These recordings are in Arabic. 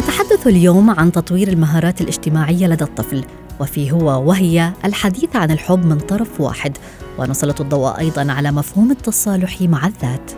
نتحدث اليوم عن تطوير المهارات الاجتماعية لدى الطفل وفي هو وهي الحديث عن الحب من طرف واحد ونسلط الضوء أيضا على مفهوم التصالح مع الذات.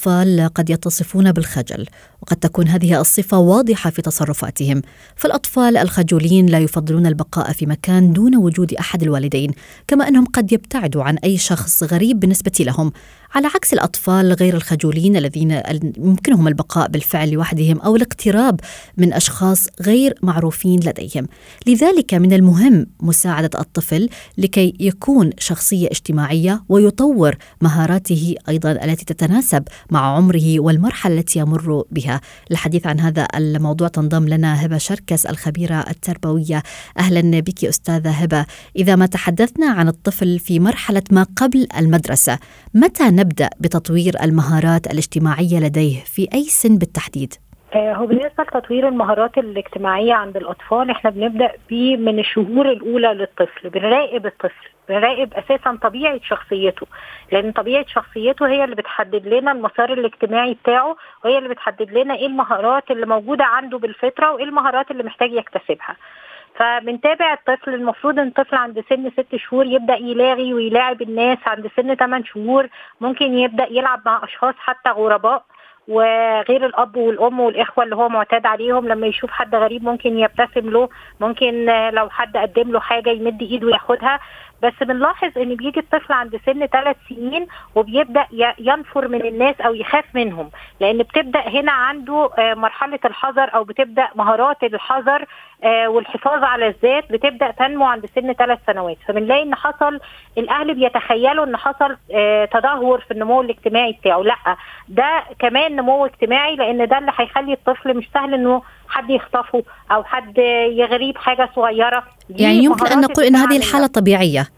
الأطفال قد يتصفون بالخجل وقد تكون هذه الصفة واضحة في تصرفاتهم. فالأطفال الخجولين لا يفضلون البقاء في مكان دون وجود أحد الوالدين كما أنهم قد يبتعدوا عن أي شخص غريب بالنسبة لهم. على عكس الأطفال غير الخجولين الذين يمكنهم البقاء بالفعل لوحدهم أو الاقتراب من أشخاص غير معروفين لديهم. لذلك من المهم مساعدة الطفل لكي يكون شخصية اجتماعية ويطور مهاراته أيضا التي تتناسب مع عمره والمرحلة التي يمر بها. الحديث عن هذا الموضوع تنضم لنا هبة شركس الخبيرة التربوية. أهلا بك أستاذة هبة. إذا ما تحدثنا عن الطفل في مرحلة ما قبل المدرسة متى نبدأ بتطوير المهارات الاجتماعية لديه في أي سن بالتحديد؟ هو بالنسبة لتطوير المهارات الاجتماعية عند الأطفال. إحنا بنبدأ بيه من الشهور الأولى للطفل بنراقب الطفل بنراقب أساسا طبيعة شخصيته لأن طبيعة شخصيته هي اللي بتحدد لنا المسار الاجتماعي بتاعه وهي اللي بتحدد لنا إيه المهارات اللي موجودة عنده بالفطرة وإيه المهارات اللي محتاج يكتسبها. فبنتابع الطفل المفروض إن الطفل عند سن ست شهور يبدأ يلاغي ويلاعب الناس عند سن 8 شهور ممكن يبدأ يلعب مع أشخاص حتى غرباء. وغير الأب والأم والإخوة اللي هو معتاد عليهم لما يشوف حد غريب ممكن يبتسم له ممكن لو حد قدم له حاجة يمد إيده ياخدها. بس بنلاحظ إن بيجي الطفل عند سن ثلاث سنين وبيبدأ ينفر من الناس أو يخاف منهم. لأن بتبدأ هنا عنده مرحلة الحذر أو بتبدأ مهارات الحذر والحفاظ على الذات بتبدأ تنمو عند سن ثلاث سنوات. فبنلاقي إن حصل الأهل بيتخيلوا إن حصل تدهور في النمو الاجتماعي بتاعه. لأ ده كمان نمو اجتماعي لأن ده اللي هيخلي الطفل مش سهل إنه حد يخطفه أو حد يغريب حاجة صغيرة يعني يمكن أن نقول إن هذه الحالة طبيعية.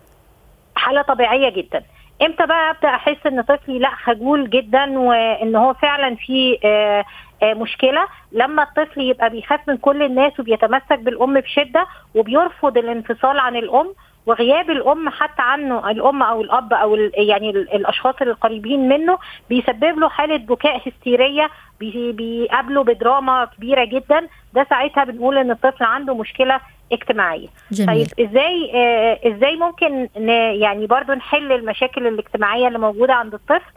حالة طبيعية جدا. إمتى بقى أبدأ أحس إن طفلي لأ خجول جدا وإن هو فعلا في آآ آآ مشكلة؟ لما الطفل يبقى بيخاف من كل الناس وبيتمسك بالأم بشدة وبيرفض الانفصال عن الأم وغياب الأم حتى عنه الأم أو الأب أو يعني الأشخاص القريبين منه بيسبب له حالة بكاء هستيرية بيقابله بدراما كبيرة جدا. ده ساعتها بنقول إن الطفل عنده مشكلة اجتماعية. جميل. طيب إزاي آه إزاي ممكن يعني برضو نحل المشاكل الاجتماعية اللي موجودة عند الطفل؟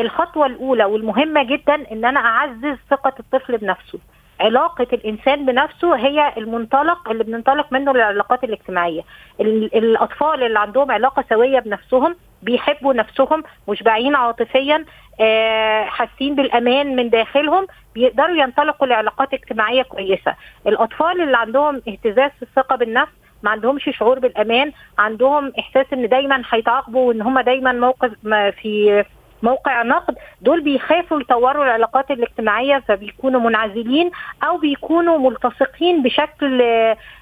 الخطوة الأولى والمهمة جدا إن أنا أعزز ثقة الطفل بنفسه. علاقة الإنسان بنفسه هي المنطلق اللي بننطلق منه للعلاقات الاجتماعية. الأطفال اللي عندهم علاقة سوية بنفسهم بيحبوا نفسهم مشبعين عاطفيا آه حاسين بالأمان من داخلهم بيقدروا ينطلقوا لعلاقات اجتماعية كويسة. الأطفال اللي عندهم اهتزاز في الثقة بالنفس ما عندهمش شعور بالأمان عندهم إحساس إن دايما هيتعاقبوا وإن هم دايما موقف في موقع نقد دول بيخافوا يطوروا العلاقات الاجتماعية فبيكونوا منعزلين أو بيكونوا ملتصقين بشكل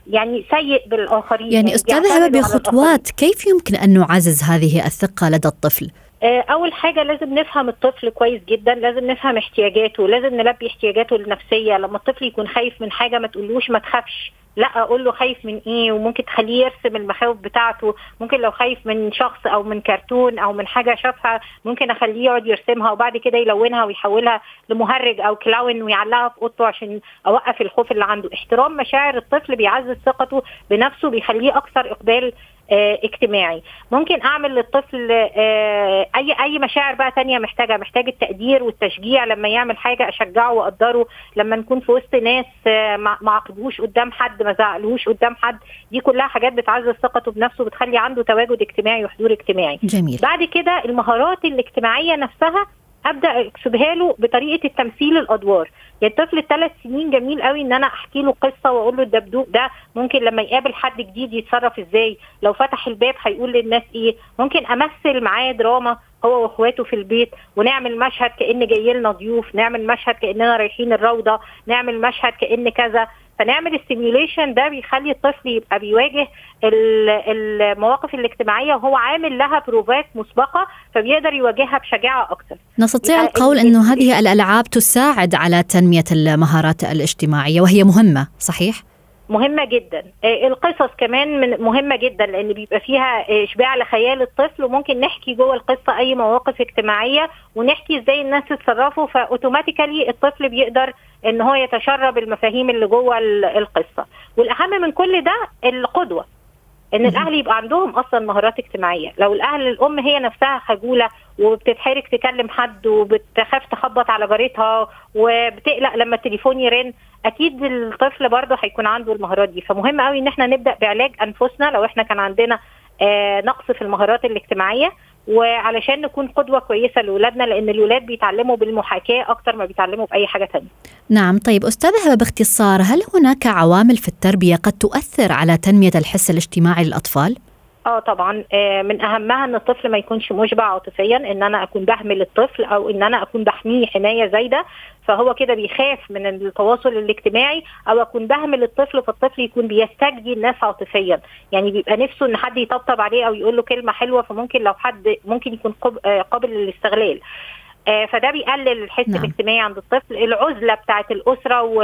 يعني سيء بالآخرين. يعني أستاذة هبة بخطوات كيف يمكن أن نعزز هذه الثقة لدى الطفل؟ أول حاجة لازم نفهم الطفل كويس جدا لازم نفهم احتياجاته لازم نلبي احتياجاته النفسية. لما الطفل يكون خايف من حاجة ما تقولوش ما تخافش. لا أقول له خايف من إيه؟ وممكن تخليه يرسم المخاوف بتاعته. ممكن لو خايف من شخص أو من كرتون أو من حاجة شافها ممكن أخليه يقعد يرسمها وبعد كده يلونها ويحولها لمهرج أو كلاون ويعلقها في أوضته عشان أوقف الخوف اللي عنده. احترام مشاعر الطفل بيعزز ثقته بنفسه بيخليه أكثر إقبال اجتماعي. ممكن أعمل للطفل آه، أي أي مشاعر بقى تانية محتاجة. محتاج التقدير والتشجيع لما يعمل حاجة أشجعه وأقدره. لما نكون في وسط ناس آه، ما ما عاقبهوش قدام حد ما زعلهوش قدام حد دي كلها حاجات بتعزز ثقته بنفسه بتخلي عنده تواجد اجتماعي وحضور اجتماعي. جميل. بعد كده المهارات الاجتماعية نفسها ابدا أكسبها له بطريقة التمثيل الأدوار. يعني الطفل الثلاث سنين جميل قوي إن أنا أحكي له قصة وأقول له الدبدوب ده ممكن لما يقابل حد جديد يتصرف إزاي؟ لو فتح الباب هيقول للناس إيه؟ ممكن أمثل معاه دراما هو وإخواته في البيت ونعمل مشهد كأن جاي لنا ضيوف نعمل مشهد كأننا رايحين الروضة نعمل مشهد كأن كذا. فنعمل ال simulation ده بيخلي الطفل يبقى بيواجه ال- المواقف الاجتماعية وهو عامل لها بروفات مسبقة فبيقدر يواجهها بشجاعة أكتر. نستطيع القول ال- إنه هذه الألعاب تساعد على تنمية المهارات الاجتماعية وهي مهمة صحيح؟ مهمة جدا. آه، القصص كمان مهمة جدا لأن بيبقى فيها آه، إشباع لخيال الطفل وممكن نحكي جوه القصة أي مواقف اجتماعية ونحكي إزاي الناس اتصرفوا فاوتوماتيكالي الطفل بيقدر إن هو يتشرب المفاهيم اللي جوه ال- القصة. والأهم من كل ده القدوة. إن. الأهل يبقى عندهم أصلا مهارات اجتماعية. لو الأهل الأم هي نفسها خجولة وبتتحرك تكلم حد وبتخاف تخبط على جارتها وبتقلق لما التليفون يرن أكيد الطفل برضه هيكون عنده المهارات دي. فمهم قوي إن إحنا نبدأ بعلاج أنفسنا لو إحنا كان عندنا آه نقص في المهارات الاجتماعية. وعلشان نكون قدوة كويسة لاولادنا لأن الولاد بيتعلموا بالمحاكاة أكتر ما بيتعلموا بأي حاجة تانية نعم طيب أستاذة هبة باختصار هل هناك عوامل في التربية قد تؤثر على تنمية الحس الاجتماعي للأطفال؟ آه طبعا. آه من أهمها إن الطفل ما يكونش مشبع عاطفيا إن أنا أكون بهمل الطفل أو إن أنا أكون بحميه حماية زايدة فهو كده بيخاف من التواصل الاجتماعي أو أكون بهمل الطفل فالطفل يكون بيستجدي الناس عاطفيا. يعني بيبقى نفسه إن حد يطبطب عليه أو يقول له كلمة حلوة فممكن لو حد ممكن يكون آه، قابل للاستغلال. فده بيقلل الحس نعم. الاجتماعي عند الطفل. العزلة بتاعت الأسرة و...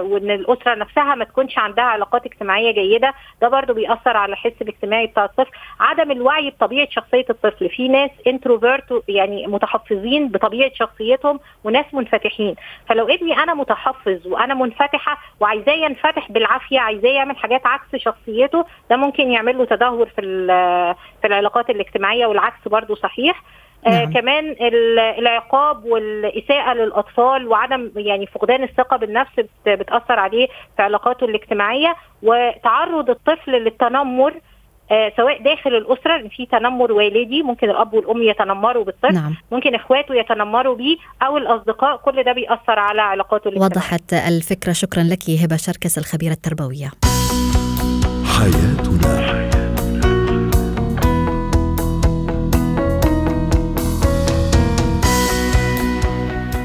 وإن الأسرة نفسها ما تكونش عندها علاقات اجتماعية جيدة ده برضو بيأثر على الحس الاجتماعي بتاع الطفل. عدم الوعي بطبيعة شخصية الطفل. في ناس انتروفيرت يعني متحفظين بطبيعة شخصيتهم وناس منفتحين. فلو ابني أنا متحفظ وأنا منفتحة وعايزاه ينفتح بالعافية عايزاه يعمل حاجات عكس شخصيته ده ممكن يعمل له تدهور في في العلاقات الاجتماعية والعكس برضو صحيح. آه نعم. كمان ال- العقاب والإساءة للأطفال وعدم يعني فقدان الثقة بالنفس بت- بتأثر عليه في علاقاته الاجتماعية وتعرض الطفل للتنمر آه سواء داخل الأسرة إن في تنمر والدي ممكن الأب والأم يتنمروا بالطفل نعم. ممكن إخواته يتنمروا بيه أو الأصدقاء كل ده بيأثر على علاقاته الاجتماعية. وضحت الفكرة. شكرا لك هبة شركس الخبيرة التربوية. حياتنا.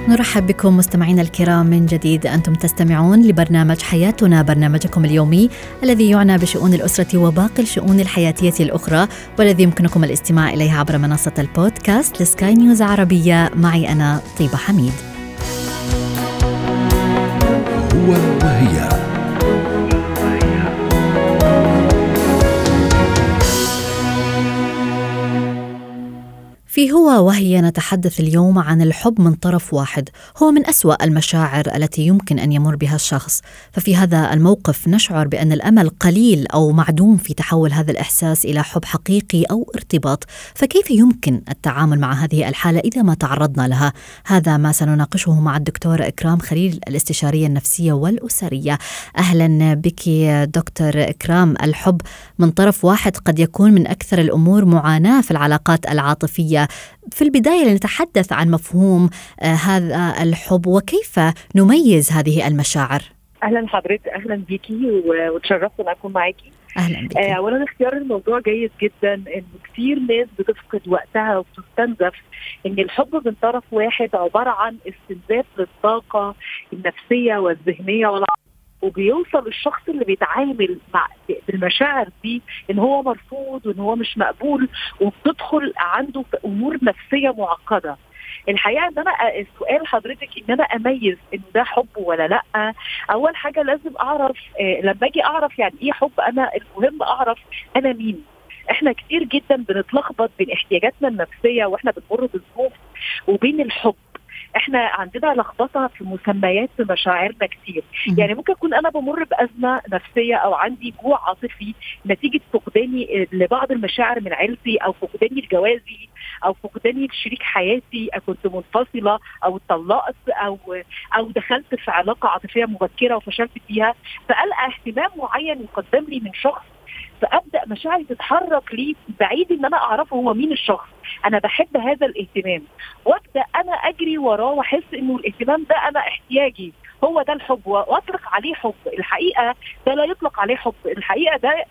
نرحب بكم مستمعينا الكرام من جديد. أنتم تستمعون لبرنامج حياتنا برنامجكم اليومي الذي يعنى بشؤون الأسرة وباقي الشؤون الحياتية الأخرى والذي يمكنكم الاستماع إليه عبر منصة البودكاست لسكاي نيوز عربية. معي أنا طيبة حميد. هو وهي في هو وهي نتحدث اليوم عن الحب من طرف واحد هو من أسوأ المشاعر التي يمكن أن يمر بها الشخص. ففي هذا الموقف نشعر بأن الأمل قليل أو معدوم في تحول هذا الإحساس إلى حب حقيقي أو ارتباط. فكيف يمكن التعامل مع هذه الحالة إذا ما تعرضنا لها؟ هذا ما سنناقشه مع الدكتورة إكرام خليل الاستشارية النفسية والأسرية. أهلا بك دكتور إكرام. الحب من طرف واحد قد يكون من أكثر الأمور معاناة في العلاقات العاطفية. في البداية لنتحدث عن مفهوم آه، هذا الحب وكيف نميز هذه المشاعر؟ أهلا حضرتك أهلا بيكي وتشرفت إن أكون معاكي. أهلا بك آه، اولا اختيار الموضوع جيد جدا إن كتير ناس بتفقد وقتها وبتستنزف إن الحب من طرف واحد عبارة عن استنزاف للطاقة النفسية والذهنية والعقلية وبيوصل الشخص اللي بيتعامل مع بالمشاعر دي إن هو مرفوض وإن هو مش مقبول وبتدخل عنده في أمور نفسية معقدة. الحقيقة إن أنا السؤال حضرتك إن أنا أميز إن ده حب ولا لأ. أول حاجة لازم أعرف آه، لما أجي أعرف يعني إيه حب أنا المهم أعرف أنا مين. إحنا كتير جدا بنتلخبط بين احتياجاتنا النفسية وإحنا بنمر بالظروف وبين الحب. إحنا عندنا لخبطة في مسميات مشاعرنا كتير. يعني ممكن أكون أنا بمر بأزمة نفسية أو عندي جوع عاطفي نتيجة فقداني لبعض المشاعر من عيلتي أو فقداني لجوازي أو فقداني لشريك حياتي. أو كنت منفصلة أو اتطلقت أو أو دخلت في علاقة عاطفية مبكرة وفشلت فيها. فالقى اهتمام معين يقدم لي من شخص فأبدأ مشاعري تتحرك لي بعيد إن أنا أعرفه هو مين الشخص. أنا بحب هذا الاهتمام. وأبدأ أنا أجري وراه وأحس إنه الاهتمام ده أنا احتياجي. هو ده الحب. وأطلق عليه حب. الحقيقة ده لا يطلق عليه حب. الحقيقة ده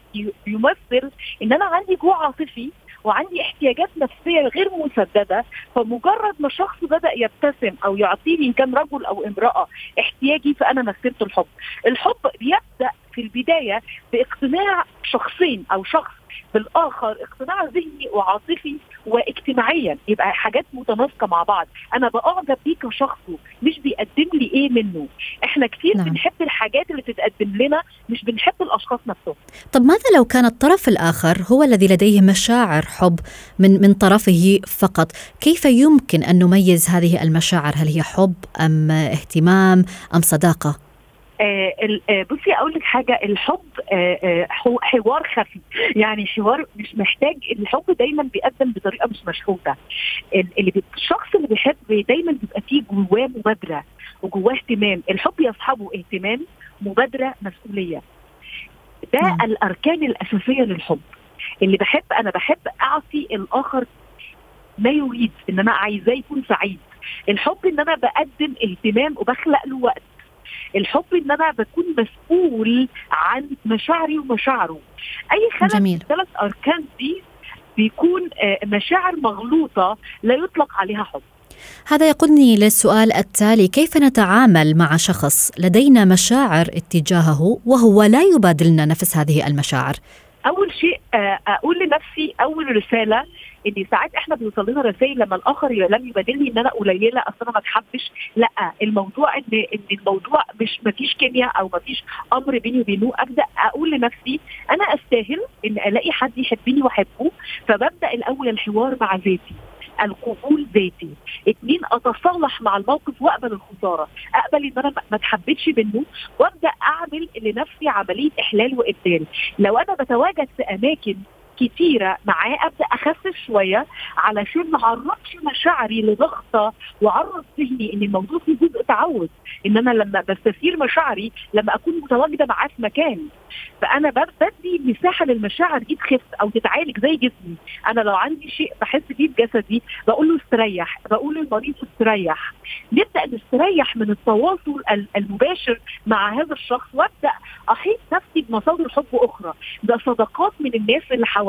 يمثل إن أنا عندي جوع عاطفي وعندي احتياجات نفسية غير مسدده فمجرد ما شخص بدأ يبتسم أو يعطيني ان كان رجل أو امرأة احتياجي فأنا مثلت الحب. الحب بيبدأ في البداية باقتناع شخصين أو شخص بالآخر اقتناع ذهني وعاطفي واجتماعيا. يبقى حاجات متناسقة مع بعض. أنا بأعجب بيه كشخصه مش بيقدم لي إيه منه. إحنا كتير نعم. بنحب الحاجات اللي تتقدم لنا مش بنحب الأشخاص نفسهم. طب ماذا لو كان الطرف الآخر هو الذي لديه مشاعر حب من من طرفه فقط؟ كيف يمكن أن نميز هذه المشاعر؟ هل هي حب أم اهتمام أم صداقة؟ بصي أقول لك حاجة الحب آه, آه، حوار خفي يعني حوار مش محتاج الحب دايما بيقدم بطريقة مش مشحوته اللي الشخص اللي بيحب دايما بيبقى فيه جواه مبادرة وجواه اهتمام. الحب يصحبه اهتمام مبادرة مسؤولية. ده م. الأركان الأساسية للحب. اللي بحب أنا بحب أعطي الآخر ما يريد إن أنا عايزاه يكون سعيد. الحب إن أنا بقدم اهتمام وبخلق له وقت. الحب إن أنا بكون مسؤول عن مشاعري ومشاعره. أي خلل من الثلاث أركان دي بيكون آه، مشاعر مغلوطة لا يطلق عليها حب. هذا يقودني للسؤال التالي كيف نتعامل مع شخص لدينا مشاعر اتجاهه وهو لا يبادلنا نفس هذه المشاعر؟ أول شيء آه، أقول لنفسي أول رسالة إن ساعات إحنا بيوصل لنا رسائل لما الآخر لم يبادلني إن أنا قليلة أصل أنا ما أتحبش. لأ الموضوع إن إن الموضوع مش ما فيش كيمياء أو ما فيش أمر بيني وبينه أبدأ أقول لنفسي أنا أستاهل إن ألاقي حد يحبني وأحبه فببدأ الأول الحوار مع ذاتي القبول ذاتي. اثنين أتصالح مع الموقف وأقبل الخسارة. أقبل إن أنا ما اتحبتش منه وأبدأ أعمل لنفسي عملية إحلال وإبدال. لو أنا بتواجد في أماكن كتيرة. معاه أبدأ أخفف شوية علشان ما أعرضش مشاعري لضغطة وأعرض ذهني إن الموضوع فيه جزء تعود. إن أنا لما بستثير مشاعري لما أكون متواجدة معاه في مكان. فأنا بدي مساحة للمشاعر دي تخف أو تتعالج زي جسمي. أنا لو عندي شيء بحس بيه بجسدي بقول له استريح بقول للمريض استريح. نبدأ نستريح من التواصل المباشر مع هذا الشخص وأبدأ أحيط نفسي بمصادر حب أخرى. ده صداقات من الناس اللي حواليا.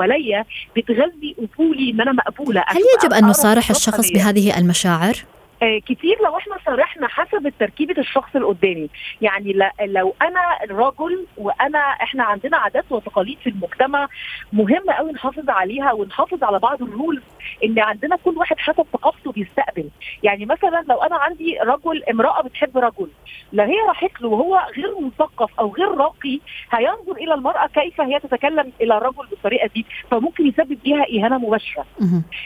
بتغذي قبولي ان أنا مقبولة هل يجب أن نصارح الشخص بهذه المشاعر؟ آه كتير لو إحنا صرحنا حسب تركيبه الشخص اللي قدامي. يعني لو أنا رجل وانا إحنا عندنا عادات وتقاليد في المجتمع مهم قوي نحافظ عليها ونحافظ على بعض الرولز إن عندنا كل واحد حسب ثقافته بيستقبل. يعني مثلا لو أنا عندي رجل امرأة بتحب رجل لو هي راحت له وهو غير مثقف أو غير راقي هينظر إلى المرأة كيف هي تتكلم إلى الرجل بالطريقة دي فممكن يسبب ليها إهانة مباشرة.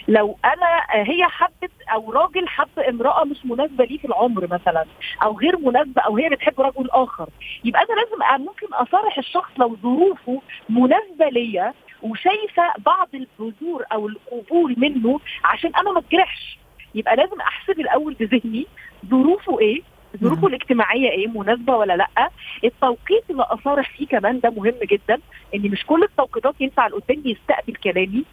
لو أنا هي حبت أو راجل حب امرأة مش مناسبة ليه في العمر مثلا أو غير مناسبة أو هي بتحب رجل آخر. يبقى أنا لازم ممكن أصارح الشخص لو ظروفه مناسبة ليا وشايفة بعض البذور أو القبول منه عشان أنا ما اتجرحش يبقى لازم أحسب الأول بذهني ظروفه إيه ظروفه الاجتماعية إيه مناسبة ولا لأ. التوقيت اللي أصارح فيه كمان ده مهم جدا إن مش كل التوقيتات ينفع اللي قدامي يستقبل كلامي.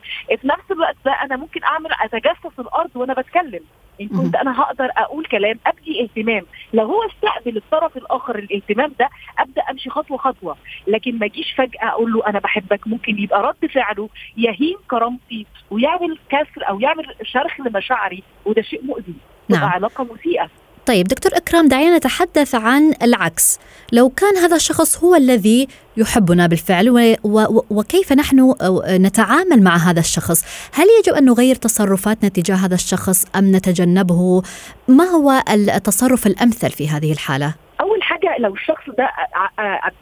في نفس الوقت ده أنا ممكن أعمل أتجسس الأرض وأنا بتكلم. إن كنت أنا هقدر أقول كلام أبدي اهتمام. لو هو استقبل الطرف الآخر الاهتمام ده أبدأ أمشي خطوة خطوة. لكن ما اجيش فجأة أقول له أنا بحبك ممكن يبقى رد فعله يهين كرامتي ويعمل كسر أو يعمل شرخ لمشاعري وده شيء مؤذي. نعم. علاقة مسيئة. طيب دكتور إكرام دعينا نتحدث عن العكس. لو كان هذا الشخص هو الذي يحبنا بالفعل و و وكيف نحن نتعامل مع هذا الشخص؟ هل يجب أن نغير تصرفاتنا تجاه هذا الشخص أم نتجنبه؟ ما هو التصرف الأمثل في هذه الحالة؟ أول حاجة لو الشخص ده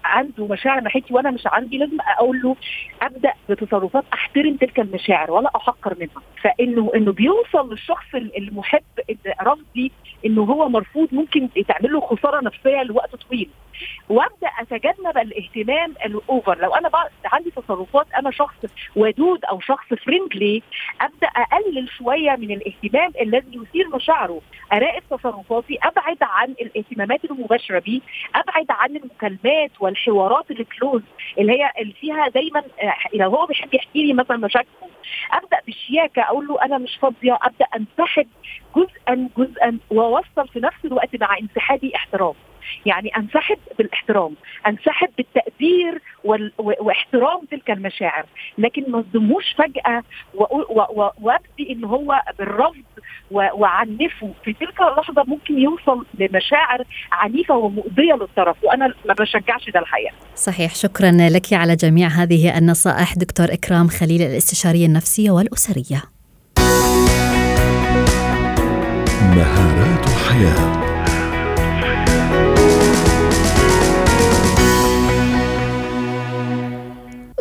عنده مشاعر ناحيتي وأنا مش عندي لازم أقول له أبدأ بتصرفات أحترم تلك المشاعر ولا أحقر منها. فإنه إنه بيوصل للشخص المحب إن رفضي إنه هو مرفوض ممكن تعمل له خسارة نفسية لوقت طويل. وأبدأ أتجنب الاهتمام الأوفر. لو أنا عندي تصرفات أنا شخص ودود أو شخص فريندلي أبدأ أقلل شوية من الاهتمام الذي يثير مشاعره. أراقب تصرفاتي أبعد عن الاهتمامات المباشرة بيه أبعد عن المكالمات والحوارات الكلوز اللي هي اللي فيها دايما لو هو بيحب يحكي لي مثلا مشاكله. أبدأ بشياكة أقول له أنا مش فاضية. أبدأ أنسحب جزءا جزءا واوصل في نفس الوقت مع انسحابي احترام. يعني أنسحب بالاحترام أنسحب بالتقدير واحترام تلك المشاعر. لكن ما اصدموش فجأة وابدي إن هو بالرفض وعنفه. في تلك اللحظة ممكن يوصل لمشاعر عنيفة ومؤذية للطرف وأنا ما بشجعش ده الحقيقة. صحيح شكرا لك على جميع هذه النصائح دكتور إكرام خليل الاستشارية النفسية والأسرية. مهارات حياة.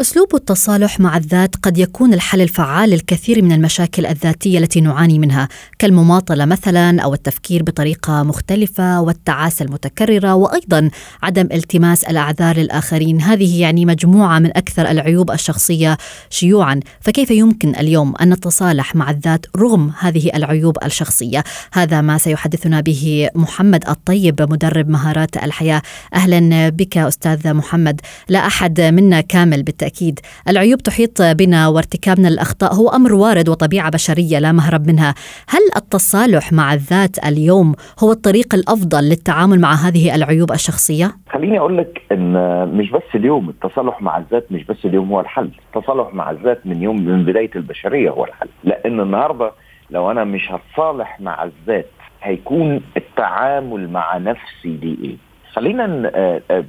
أسلوب التصالح مع الذات قد يكون الحل الفعال للكثير من المشاكل الذاتية التي نعاني منها كالمماطلة مثلا أو التفكير بطريقة مختلفة والتعاسة المتكررة وأيضا عدم التماس الأعذار للآخرين. هذه يعني مجموعة من أكثر العيوب الشخصية. شيوعا فكيف يمكن اليوم أن نتصالح مع الذات رغم هذه العيوب الشخصية؟ هذا ما سيحدثنا به محمد الطيب مدرب مهارات الحياة. أهلا بك أستاذ محمد. لا أحد منا كامل بالتأكيد بالتأكيد. العيوب تحيط بنا وارتكابنا للأخطاء هو أمر وارد وطبيعة بشرية لا مهرب منها. هل التصالح مع الذات اليوم هو الطريق الأفضل للتعامل مع هذه العيوب الشخصية؟ خليني أقول لك أن مش بس اليوم التصالح مع الذات مش بس اليوم هو الحل. التصالح مع الذات من يوم من بداية البشرية هو الحل. لأن النهاردة لو أنا مش هتصالح مع الذات هيكون التعامل مع نفسي دي إيه؟ خلينا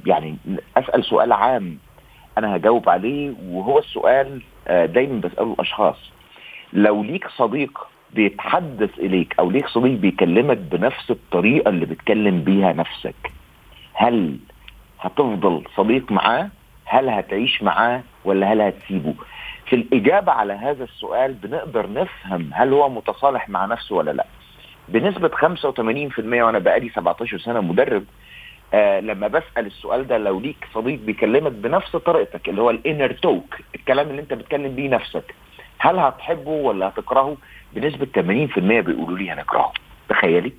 يعني أسأل سؤال عام. أنا هجاوب عليه وهو السؤال دايما بسأله الأشخاص. لو ليك صديق بيتحدث إليك أو ليك صديق بيكلمك بنفس الطريقة اللي بتكلم بيها نفسك هل هتفضل صديق معاه؟ هل هتعيش معاه؟ ولا هل هتسيبه؟ في الإجابة على هذا السؤال بنقدر نفهم هل هو متصالح مع نفسه ولا لأ. بنسبة 85% وأنا بقالي 17 سنة مدرب آه لما بسأل السؤال ده لو ليك صديق بيكلمك بنفس طريقتك اللي هو الإنر توك الكلام اللي أنت بتكلم بيه نفسك هل هتحبه ولا هتكرهه؟ بنسبة 80% بيقولوا لي هنكرهه. تخيلي.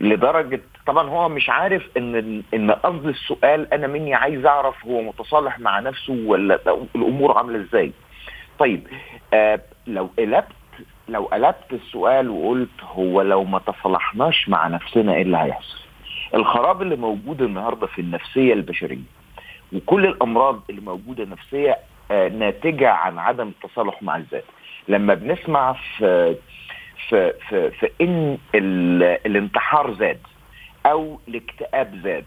لدرجة طبعا هو مش عارف إن إن قصد السؤال أنا مني عايز أعرف هو متصالح مع نفسه ولا الأمور عاملة إزاي. طيب آه لو قلبت لو قلبت السؤال وقلت هو لو ما تصالحناش مع نفسنا إيه اللي هيحصل؟ الخراب اللي موجود النهارده في النفسية البشرية وكل الأمراض اللي موجودة نفسية آه ناتجة عن عدم التصالح مع الذات. لما بنسمع في في في, في إن الانتحار زاد أو الاكتئاب زاد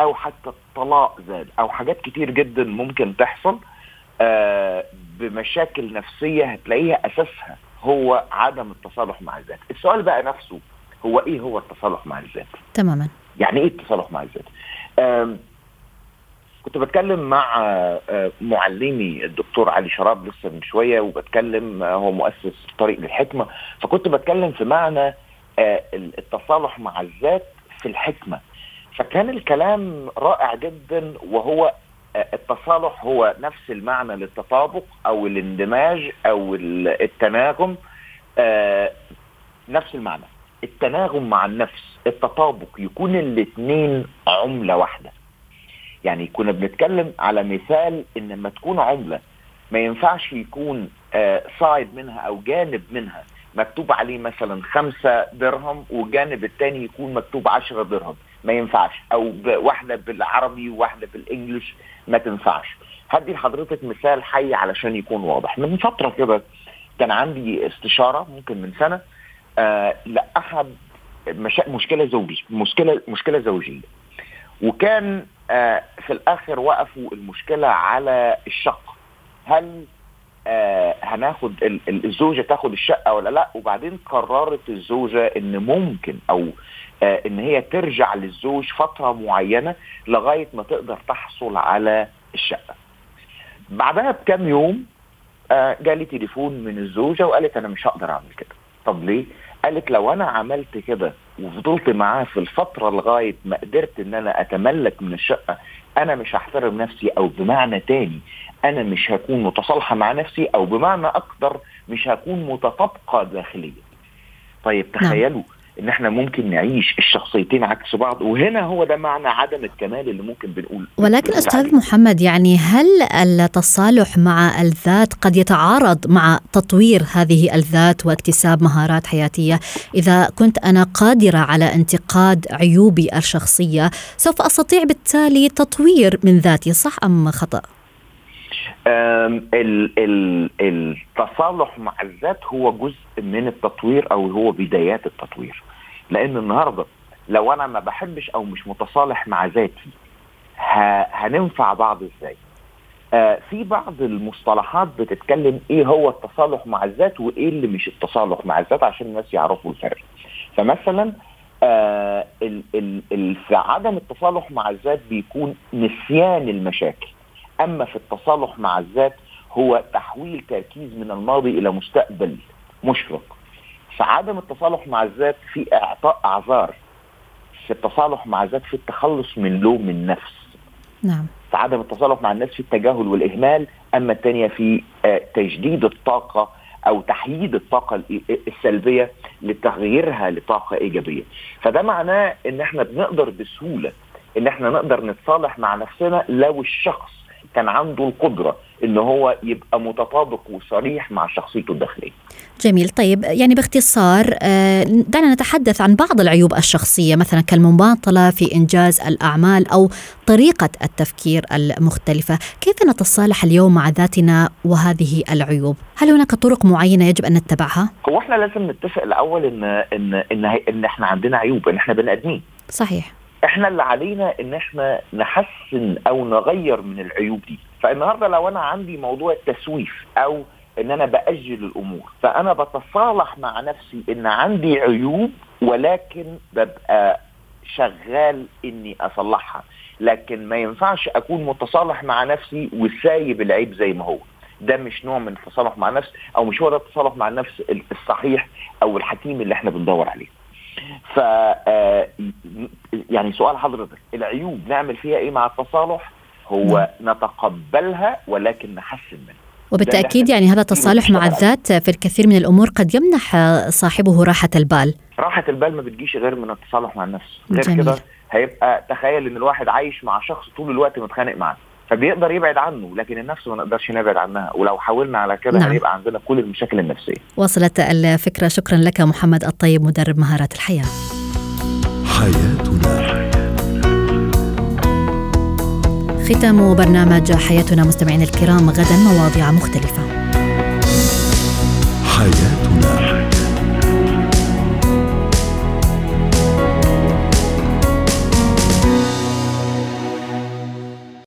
أو حتى الطلاق زاد أو حاجات كتير جدا ممكن تحصل آه بمشاكل نفسية هتلاقيها أساسها هو عدم التصالح مع الذات. السؤال بقى نفسه هو إيه هو التصالح مع الذات؟ تماما. يعني إيه التصالح مع الذات؟ كنت بتكلم مع معلمي الدكتور علي شراب لسه من شوية وبتكلم هو مؤسس طريق للحكمة. فكنت بتكلم في معنى التصالح مع الذات في الحكمة. فكان الكلام رائع جدا وهو التصالح هو نفس المعنى للتطابق أو الاندماج أو التناغم نفس المعنى. التناغم مع النفس التطابق يكون الاثنين عملة واحدة. يعني كنا بنتكلم على مثال إن لما تكون عملة ما ينفعش يكون آه صاعد منها أو جانب منها مكتوب عليه مثلا خمسة درهم والجانب الثاني يكون مكتوب عشرة درهم. ما ينفعش. أو واحدة بالعربي وواحدة بالإنجلش ما تنفعش. هدي لحضرتك مثال حي علشان يكون واضح. من فترة كده كان عندي استشارة ممكن من سنة آه لأحد مشا... مشكلة زوجي مشكله مشكلة زوجيه وكان آه في الآخر وقفوا المشكلة على الشقة. هل آه هناخد الزوجة تاخد الشقة ولا لأ؟ وبعدين قررت الزوجة إن ممكن أو آه إن هي ترجع للزوج فترة معينة لغاية ما تقدر تحصل على الشقة. بعدها بكام يوم آه جالي تليفون من الزوجة وقالت أنا مش هقدر أعمل كده. طب ليه؟ قالت لو أنا عملت كده وفضلت معاه في الفترة لغاية ما قدرت إن أنا أتملك من الشقة أنا مش هحترم نفسي أو بمعنى تاني أنا مش هكون متصالحة مع نفسي أو بمعنى أكتر مش هكون متطابقة داخليا. طيب تخيلوا ان إحنا ممكن نعيش الشخصيتين عكس بعض وهنا هو ده معنى عدم الكمال اللي ممكن بنقول. ولكن أستاذ عليه. محمد يعني هل التصالح مع الذات قد يتعارض مع تطوير هذه الذات واكتساب مهارات حياتية؟ إذا كنت أنا قادرة على انتقاد عيوبي الشخصية سوف أستطيع بالتالي تطوير من ذاتي صح أم خطأ؟ التصالح مع الذات هو جزء من التطوير أو هو بدايات التطوير. لأن النهارده لو أنا ما بحبش أو مش متصالح مع ذاتي هننفع بعض إزاي؟ آه في بعض المصطلحات بتتكلم إيه هو التصالح مع الذات وإيه اللي مش التصالح مع الذات عشان الناس يعرفوا الفرق. فمثلا آه ال ال ال عدم التصالح مع الذات بيكون نسيان المشاكل. أما في التصالح مع الذات هو تحويل تركيز من الماضي إلى مستقبل مشرق. في عدم التصالح مع الذات في إعطاء أعذار. في التصالح مع الذات في التخلص من لوم النفس. نعم. في عدم التصالح مع النفس في التجاهل والإهمال. أما الثانية في آه، تجديد الطاقة أو تحييد الطاقة ال- السلبية لتغييرها لطاقة إيجابية. فده معناه إن إحنا بنقدر بسهولة إن إحنا نقدر نتصالح مع نفسنا لو الشخص كان عنده القدرة إن هو يبقى متطابق وصريح مع شخصيته الداخلية. جميل. طيب يعني باختصار آه، دعنا نتحدث عن بعض العيوب الشخصية مثلا كالمماطلة في إنجاز الأعمال أو طريقة التفكير المختلفة. كيف نتصالح اليوم مع ذاتنا وهذه العيوب؟ هل هناك طرق معينة يجب أن نتبعها؟ هو إحنا لازم نتفق الأول ان ان إن, إن إحنا عندنا عيوب إن إحنا بني آدمين. صحيح. إحنا اللي علينا ان إحنا نحسن أو نغير من العيوب دي. فالنهاردة لو أنا عندي موضوع التسويف أو إن أنا بأجل الأمور فأنا بتصالح مع نفسي إن عندي عيوب ولكن ببقى شغال إني أصلحها. لكن ما ينفعش أكون متصالح مع نفسي وسايب العيب زي ما هو. ده مش نوع من التصالح مع النفس أو مش هو ده التصالح مع النفس الصحيح أو الحكيم اللي إحنا بندور عليه. ف آه، يعني سؤال حضرتك العيوب نعمل فيها إيه مع التصالح؟ هو نتقبلها ولكن نحسن منها. وبالتأكيد يعني هذا التصالح مع الذات في الكثير من الأمور قد يمنح صاحبه راحة البال. راحة البال ما بتجيش غير من التصالح مع النفس. غير. كده هيبقى تخيل إن الواحد عايش مع شخص طول الوقت متخانق معاه. فبيقدر يبعد عنه لكن النفس ما نقدرش نبعد عنها. ولو حاولنا على كده نعم. هيبقى عندنا كل المشاكل النفسية. وصلت الفكرة. شكرا لك محمد الطيب مدرب مهارات الحياة. حياتنا. ختام برنامج حياتنا مستمعين الكرام غدا مواضيع مختلفة. حياتنا.